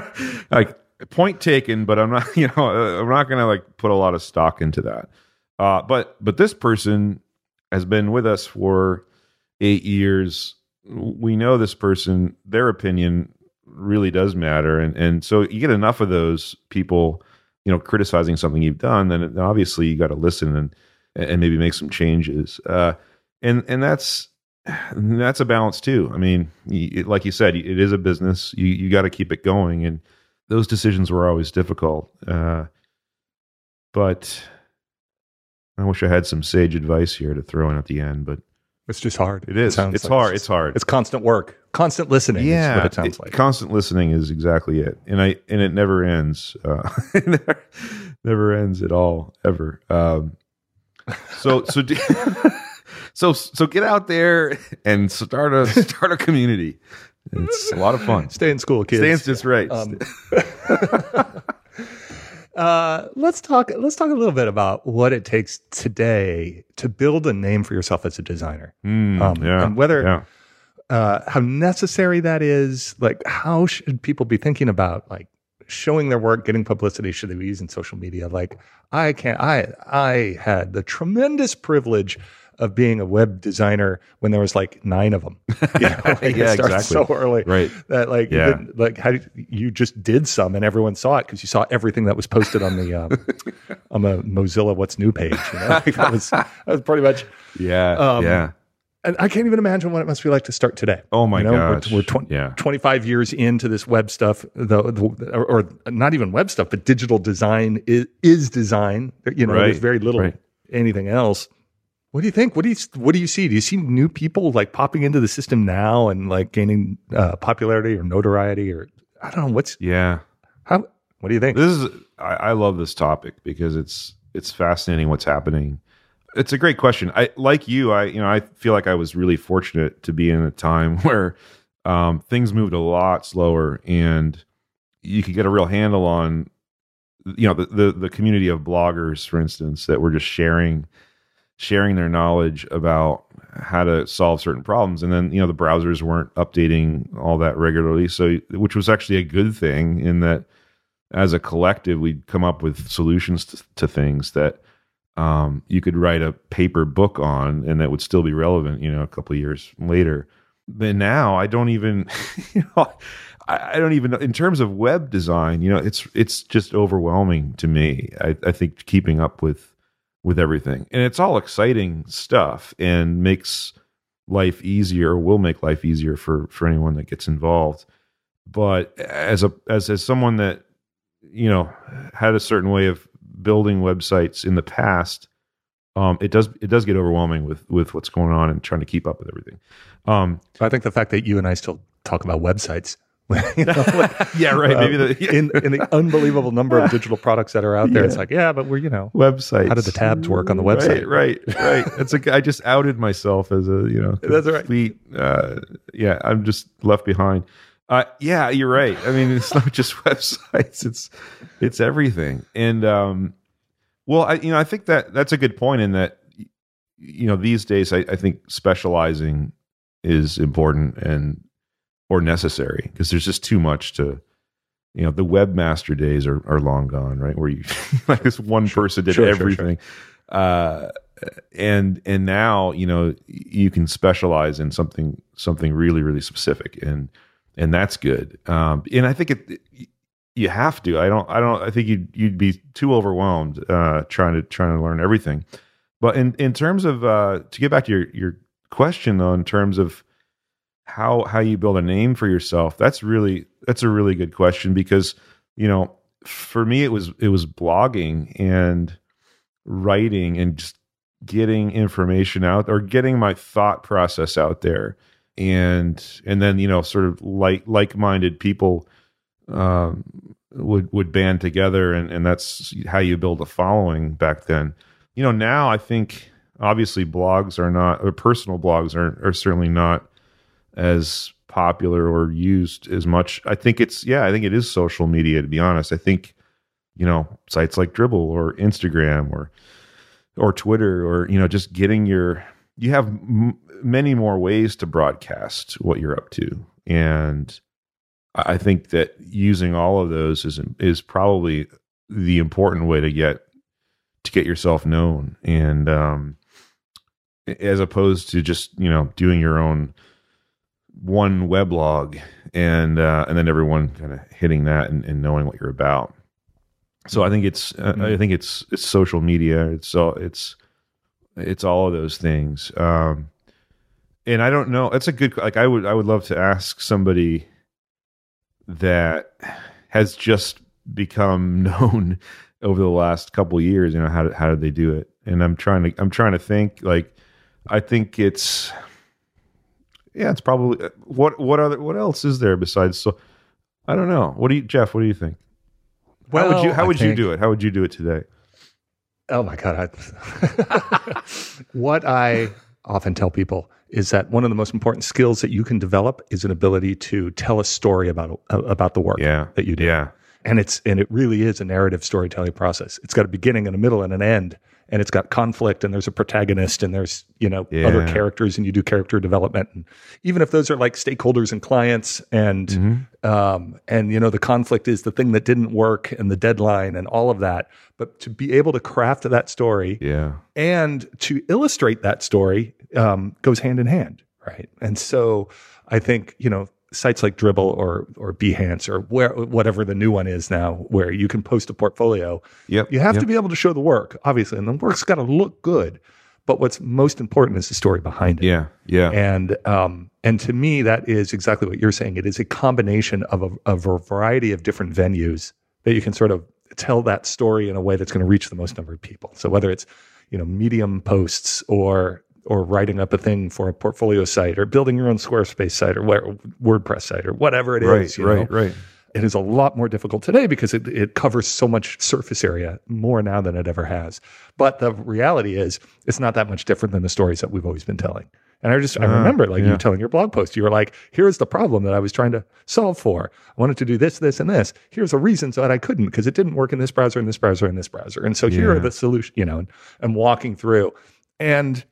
[laughs] like point taken but i'm not [laughs] you know uh, i'm not gonna like put a lot of stock into that. Uh but but this person has been with us for eight years we know this person, their opinion really does matter, and and so you get enough of those people, you know, criticizing something you've done, then obviously you got to listen and and maybe make some changes. Uh, and and that's that's a balance too. I mean, like you said, it is a business. You you got to keep it going, and those decisions were always difficult. Uh, but I wish I had some sage advice here to throw in at the end, but it's just hard. It is. It it's like hard. It's, hard. It's constant work, constant listening. Yeah, it sounds it, like. Constant listening is exactly it, and I and it never ends. Uh, [laughs] never, ends at all, ever. Um, so so [laughs] so so get out there and start a start a community. It's a lot of fun. Stay in school, kids. Stay in, just right. Um, [laughs] uh, let's talk. Let's talk a little bit about what it takes today to build a name for yourself as a designer, mm, um, yeah, and whether yeah. uh, how necessary that is. Like, how should people be thinking about like showing their work, getting publicity? Should they be using social media? Like, I can't. I I had the tremendous privilege of being a web designer when there was like nine of them. [laughs] You know, like yeah, exactly. So early, right? That like, yeah. like how you just did some and everyone saw it because you saw everything that was posted on the um, [laughs] on the Mozilla What's New page. You know, like that was that was pretty much yeah, um, yeah. And I can't even imagine what it must be like to start today. Oh my you know, gosh. We're, we're tw- yeah. 25 years into this web stuff, the, the or, or, not even web stuff, but digital design is, is design. You know, right. there's very little right. anything else. What do you think? What do you what do you see? Do you see new people like popping into the system now and like gaining uh, popularity or notoriety or I don't know what's yeah. How what do you think? This is I, I love this topic because it's it's fascinating what's happening. It's a great question. I like you. I you know I feel like I was really fortunate to be in a time [laughs] where um, things moved a lot slower and you could get a real handle on you know the, the the community of bloggers, for instance, that were just sharing sharing their knowledge about how to solve certain problems. And then, you know, the browsers weren't updating all that regularly. So, which was actually a good thing in that as a collective, we'd come up with solutions to, to things that um, you could write a paper book on and that would still be relevant, you know, a couple years later. But now I don't even, [laughs] you know, I, I don't even in terms of web design, you know, it's, it's just overwhelming to me. I, I think keeping up with, with everything. And it's all exciting stuff and makes life easier will make life easier for for anyone that gets involved. But as a as as someone that you know had a certain way of building websites in the past, um, it does it does get overwhelming with with what's going on and trying to keep up with everything. Um, I think the fact that you and I still talk about websites [laughs] you know, [laughs] like, yeah, right. Maybe the, yeah. in in the unbelievable number of [laughs] digital products that are out there, yeah. it's like, yeah, but we're you know websites. How did the tabs work on the website? Right, right, right. it's like I just outed myself as a you know that's right. Uh, yeah, I'm just left behind. Uh, yeah, you're right. I mean, it's not just websites; it's it's everything. And um, well, I you know I think that that's a good point in that you know these days I, I think specializing is important and or necessary because there's just too much to you know the webmaster days are, are long gone right? Where you [laughs] like this one sure, person did sure, everything sure, uh, and and now you know you can specialize in something something really really specific and and that's good. Um, and i think it you have to. I don't i don't i think you'd you'd be too overwhelmed uh, trying to trying to learn everything. But in in terms of uh, to get back to your your question though in terms of how how you build a name for yourself that's really that's a really good question because you know for me it was it was blogging and writing and just getting information out or getting my thought process out there. And and then you know sort of like like-minded people um, would would band together and and that's how you build a following back then. You know now i think obviously blogs are not or personal blogs are are certainly not as popular or used as much. I think it's yeah, I think it is social media to be honest. I think you know, sites like Dribbble or Instagram or or Twitter or you know, just getting your you have m- many more ways to broadcast what you're up to and I think that using all of those is is probably the important way to get to get yourself known and um as opposed to just you know doing your own one weblog and uh, and then everyone kind of hitting that and, and, knowing what you're about. So I think it's uh, mm-hmm. I think it's it's social media. It's all it's it's all of those things. Um, and I don't know. That's a good like I would I would love to ask somebody that has just become [laughs] known over the last couple years. You know how did, how did they do it? And I'm trying to I'm trying to think like I think it's yeah, it's probably uh, what what other what else is there besides so I don't know. What do you Jeff, what do you think? Well, how would you how would you do it? How would you do it today? Oh my god. I, [laughs] what I often tell people is that one of the most important skills that you can develop is an ability to tell a story about uh, about the work yeah. that you do. Yeah. And it's and it really is a narrative storytelling process. It's got a beginning and a middle and an end and it's got conflict and there's a protagonist and there's you know yeah. other characters and you do character development and even if those are like stakeholders and clients and mm-hmm. um, and you know the conflict is the thing that didn't work and the deadline and all of that but to be able to craft that story yeah and to illustrate that story um, goes hand in hand right and so i think you know sites like Dribbble or or Behance or where whatever the new one is now, where you can post a portfolio. Yep. You have yep. to be able to show the work, obviously, and the work's got to look good. But what's most important is the story behind it. Yeah, yeah. And um, and to me, that is exactly what you're saying. It is a combination of a, of a variety of different venues that you can sort of tell that story in a way that's going to reach the most number of people. So whether it's you know medium posts or or writing up a thing for a portfolio site or building your own Squarespace site or WordPress site or whatever it is. Right, right, know? right. It is a lot more difficult today because it, it covers so much surface area more now than it ever has. But the reality is, it's not that much different than the stories that we've always been telling. And I just, uh, I remember like yeah. you telling your blog post, you were like, here's the problem that I was trying to solve for. I wanted to do this, this, and this. Here's a reason so that I couldn't because it didn't work in this browser, in this browser, in this browser. And so yeah. here are the solution, you know, and, and walking through. And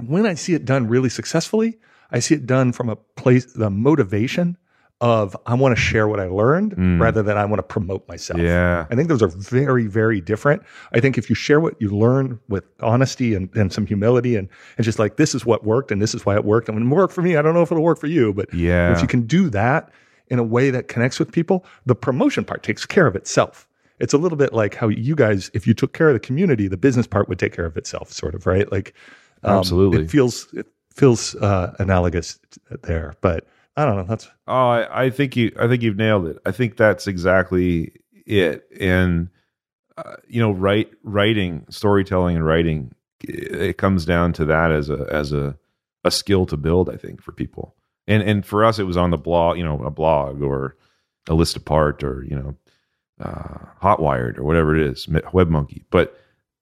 when I see it done really successfully, I see it done from a place, the motivation of I want to share what I learned mm. rather than I want to promote myself. Yeah. I think those are very, very different. I think if you share what you learn with honesty and, and some humility and, and just like, this is what worked and this is why it worked. And when it worked for me, I don't know if it'll work for you, but yeah. if you can do that in a way that connects with people, the promotion part takes care of itself. It's a little bit like how you guys, if you took care of the community, the business part would take care of itself, sort of, right? Like, um, Absolutely, it feels it feels uh, analogous there, but I don't know. That's oh, I, I, think you I think you've nailed it. I think that's exactly it. And uh, you know, write writing, storytelling, and writing, it comes down to that as a as a a skill to build. I think for people, and and for us, it was on the blog, you know, a blog or a list apart or you know, uh, Hotwired or whatever it is, WebMonkey. But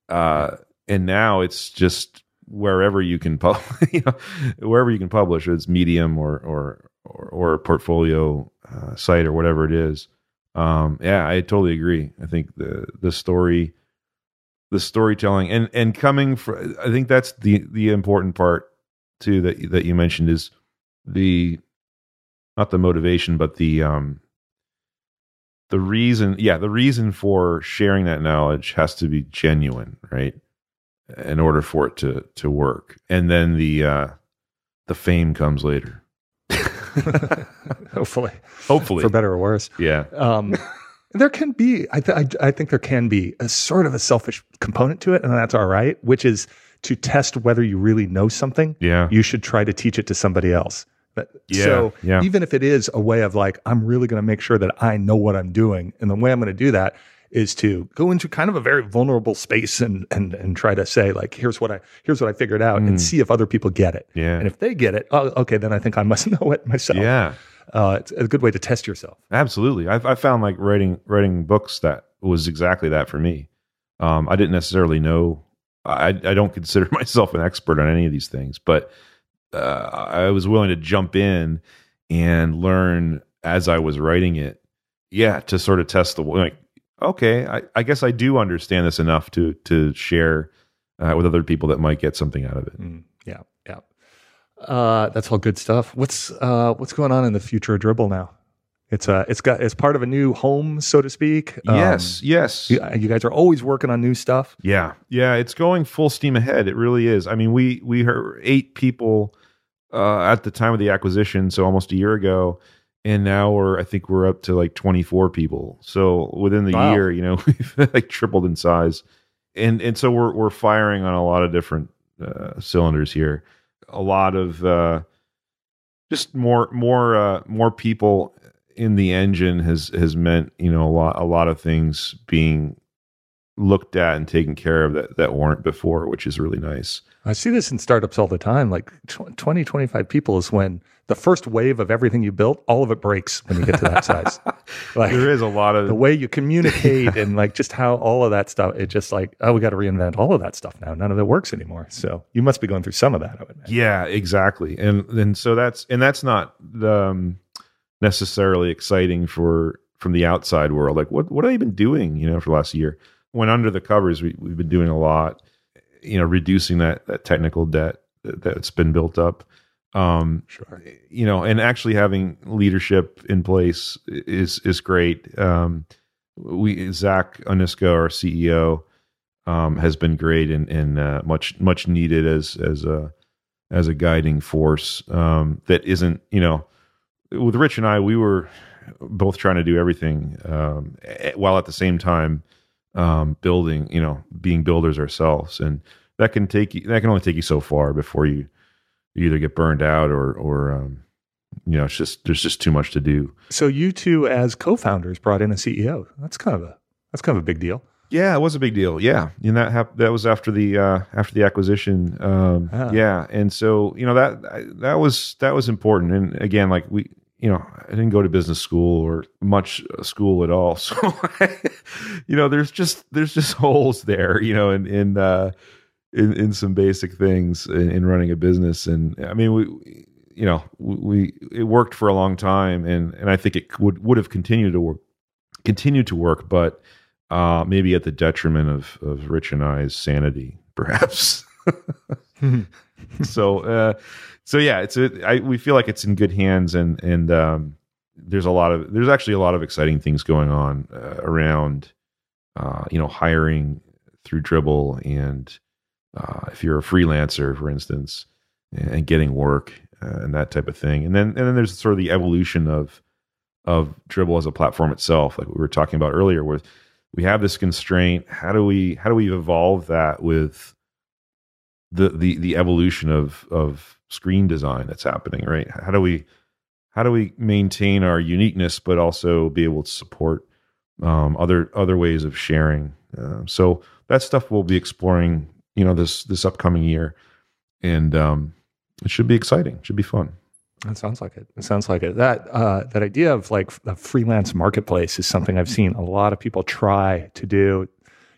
uh, and now it's just wherever you can pub- [laughs] you know, wherever you can publish it's medium or or or, or portfolio uh, site or whatever it is um, yeah i totally agree. I think the the story the storytelling and and coming from i think that's the the important part too that that you mentioned is the not the motivation but the um the reason yeah the reason for sharing that knowledge has to be genuine right in order for it to to work. And then the uh, the fame comes later. [laughs] Hopefully, hopefully, for better or worse. Yeah. Um, [laughs] there can be, I, th- I, I think there can be a sort of a selfish component to it, and that's all right. Which is to test whether you really know something. Yeah. You should try to teach it to somebody else. But, yeah, so yeah. even if it is a way of like, I'm really going to make sure that I know what I'm doing, and the way I'm going to do that is to go into kind of a very vulnerable space and and and try to say like here's what I here's what I figured out mm. and see if other people get it. Yeah. And if they get it, oh, okay, then I think I must [laughs] know it myself. Yeah. Uh, it's a good way to test yourself. Absolutely. I, I found like writing writing books that was exactly that for me. Um, I didn't necessarily know. I I don't consider [laughs] myself an expert on any of these things, but uh, I was willing to jump in and learn as I was writing it. Yeah, to sort of test the like okay, I, I, guess I do understand this enough to to share uh, with other people that might get something out of it. Mm, yeah, yeah. Uh, that's all good stuff. What's uh, what's going on in the future of Dribbble now? It's uh, it's got it's part of a new home, so to speak. Um, yes, yes. You, you, guys are always working on new stuff. Yeah, yeah. It's going full steam ahead. It really is. I mean, we we are eight people uh, at the time of the acquisition, so almost a year ago, and now we're I think we're up to like 24 people. So within the wow. year, you know, [laughs] we've like tripled in size, and and so we're we're firing on a lot of different uh, cylinders here. A lot of uh, just more more uh, more people in the engine has has meant you know a lot a lot of things being looked at and taken care of that that weren't before, which is really nice. I see this in startups all the time. Like 20, 25 people is when the first wave of everything you built, all of it breaks when you get to that size. [laughs] Like there is a lot of the way you communicate and like just how all of that stuff. It just like oh, we got to reinvent all of that stuff now. None of it works anymore. So you must be going through some of that. I would imagine. Yeah, exactly. And and so that's and that's not um, necessarily exciting for from the outside world. Like what what have you been doing? You know, for the last year. When under the covers, we, we've been doing a lot. You know, reducing that that technical debt that's been built up um sure. you know and actually having leadership in place is is great. Um we Zack Onisko our ceo um has been great and and uh, much much needed as as a as a guiding force um that isn't you know with rich and i we were both trying to do everything um while at the same time um building you know being builders ourselves. And that can take you that can only take you so far before you you either get burned out or or um, you know it's just there's just too much to do. So you two as co-founders brought in a CEO. That's kind of a that's kind of a big deal. Yeah, it was a big deal. Yeah, and that hap- that was after the uh, after the acquisition. Um, ah. Yeah, and so you know that that was that was important. And again, like we, you know, I didn't go to business school or much school at all. [laughs] So, [laughs] you know, there's just there's just [laughs] holes there. You know, and in uh, in, in some basic things in, in running a business. And I mean, we, you know, we, it worked for a long time and, and I think it would, would have continued to work, continued to work, but uh, maybe at the detriment of, of Rich and I's sanity, [laughs] perhaps. [laughs] so, uh, so yeah, it's a, I, we feel like it's in good hands and, and, um, there's a lot of, there's actually a lot of exciting things going on uh, around, uh, you know, hiring through Dribbble and, uh, if you're a freelancer, for instance, and getting work uh, and that type of thing. And then and then there's sort of the evolution of of Dribbble as a platform itself, like we were talking about earlier, where we have this constraint. How do we how do we evolve that with the the the evolution of of screen design that's happening, right? How do we how do we maintain our uniqueness, but also be able to support um, other other ways of sharing? Uh, so that stuff we'll be exploring you know this this upcoming year, and um, it should be exciting. It should be fun. That sounds like it. It sounds like it. That uh, that idea of like a freelance marketplace is something I've seen a lot of people try to do.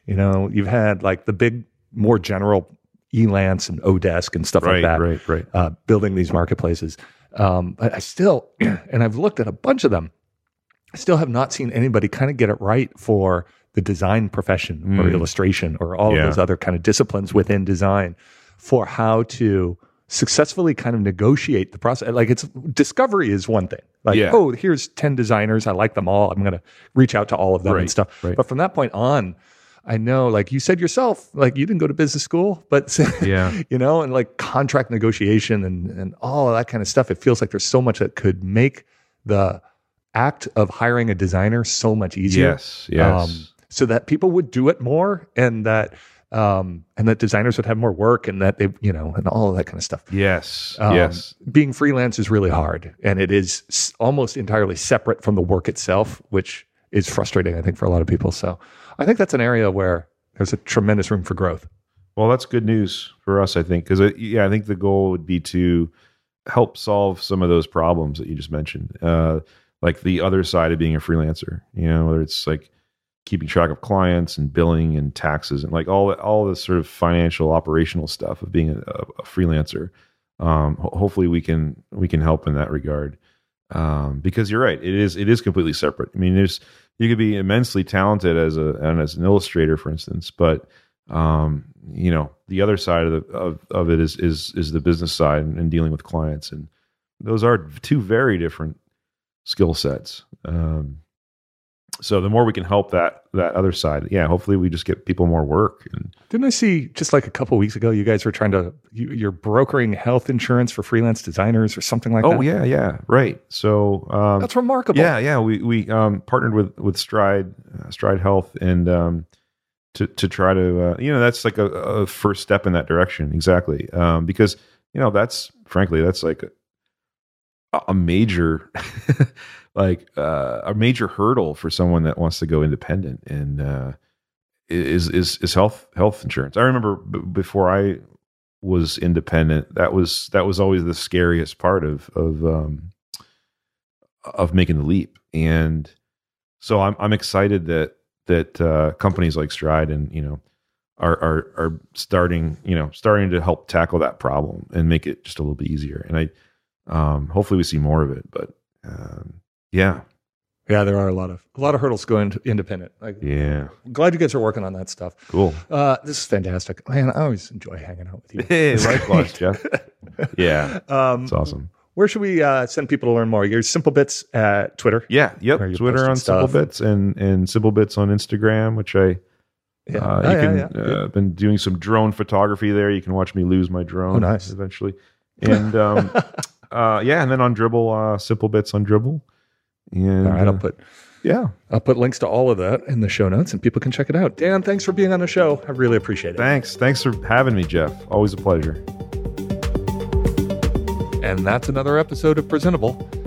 You know, you've had like the big, more general Elance and Odesk and stuff right, like that, right, right, uh, building these marketplaces. Um, but I still, [clears throat] and I've looked at a bunch of them. I still have not seen anybody kind of get it right for the design profession mm. or illustration or all yeah. of those other kind of disciplines within design for how to successfully kind of negotiate the process. Like it's discovery is one thing. Like, yeah. oh, here's 10 designers. I like them all. I'm going to reach out to all of them right, and stuff. Right. But from that point on, I know, like you said yourself, like you didn't go to business school, but [laughs] yeah, you know, and like contract negotiation and and all of that kind of stuff. It feels like there's so much that could make the act of hiring a designer so much easier. Yes, yes. Um, so that people would do it more and that um, and that designers would have more work and that they, you know, and all of that kind of stuff. Yes. Um, yes. Being freelance is really hard and it is s- almost entirely separate from the work itself, which is frustrating, I think, for a lot of people. So I think that's an area where there's a tremendous room for growth. Well, that's good news for us, I think, because, yeah, I think the goal would be to help solve some of those problems that you just mentioned, uh, like the other side of being a freelancer, you know, whether it's like, keeping track of clients and billing and taxes and like all all this sort of financial operational stuff of being a, a freelancer. Um, ho- hopefully, we can we can help in that regard. Um, because you're right, it is it is completely separate. I mean, there's you could be immensely talented as a and as an illustrator, for instance, but um, you know the other side of the of, of it is is is the business side and, and dealing with clients, and those are two very different skill sets. Um, so the more we can help that that other side, yeah, hopefully we just get people more work. And Didn't I see just like a couple weeks ago, you guys were trying to you, you're brokering health insurance for freelance designers or something like that? oh yeah, yeah, right. So um, that's remarkable. Yeah, yeah. We we um, partnered with with Stride uh, Stride Health and um, to to try to uh, you know that's like a, a, first step in that direction exactly um, because you know that's frankly that's like a, major [laughs] like uh, a major hurdle for someone that wants to go independent and uh, is is is health health insurance. I remember b- before I was independent, that was that was always the scariest part of of um, of making the leap. And so I'm I'm excited that that uh, companies like Stride and you know are are are starting you know starting to help tackle that problem and make it just a little bit easier. And I um, hopefully we see more of it, but um, yeah, yeah, there are a lot of a lot of hurdles going to independent. Like, yeah, glad you guys are working on that stuff. Cool. Uh, this is fantastic, man. I always enjoy hanging out with you. [laughs] Hey, likewise, Jeff. [laughs] Yeah, um, it's awesome. Where should we uh, send people to learn more? Your SimpleBits at Twitter. Yeah, yep. Twitter on stuff. SimpleBits and and SimpleBits on Instagram, which I yeah, uh, oh, you can, yeah, yeah. Uh, been doing some drone photography there. You can watch me lose my drone. Oh, nice. Eventually, and um, [laughs] uh, yeah, and then on Dribbble, uh, SimpleBits on Dribbble. And, all right, I'll uh, put yeah, I'll put links to all of that in the show notes, and people can check it out. Dan, thanks for being on the show. I really appreciate it. Thanks, thanks for having me, Jeff. Always a pleasure. And that's another episode of Presentable.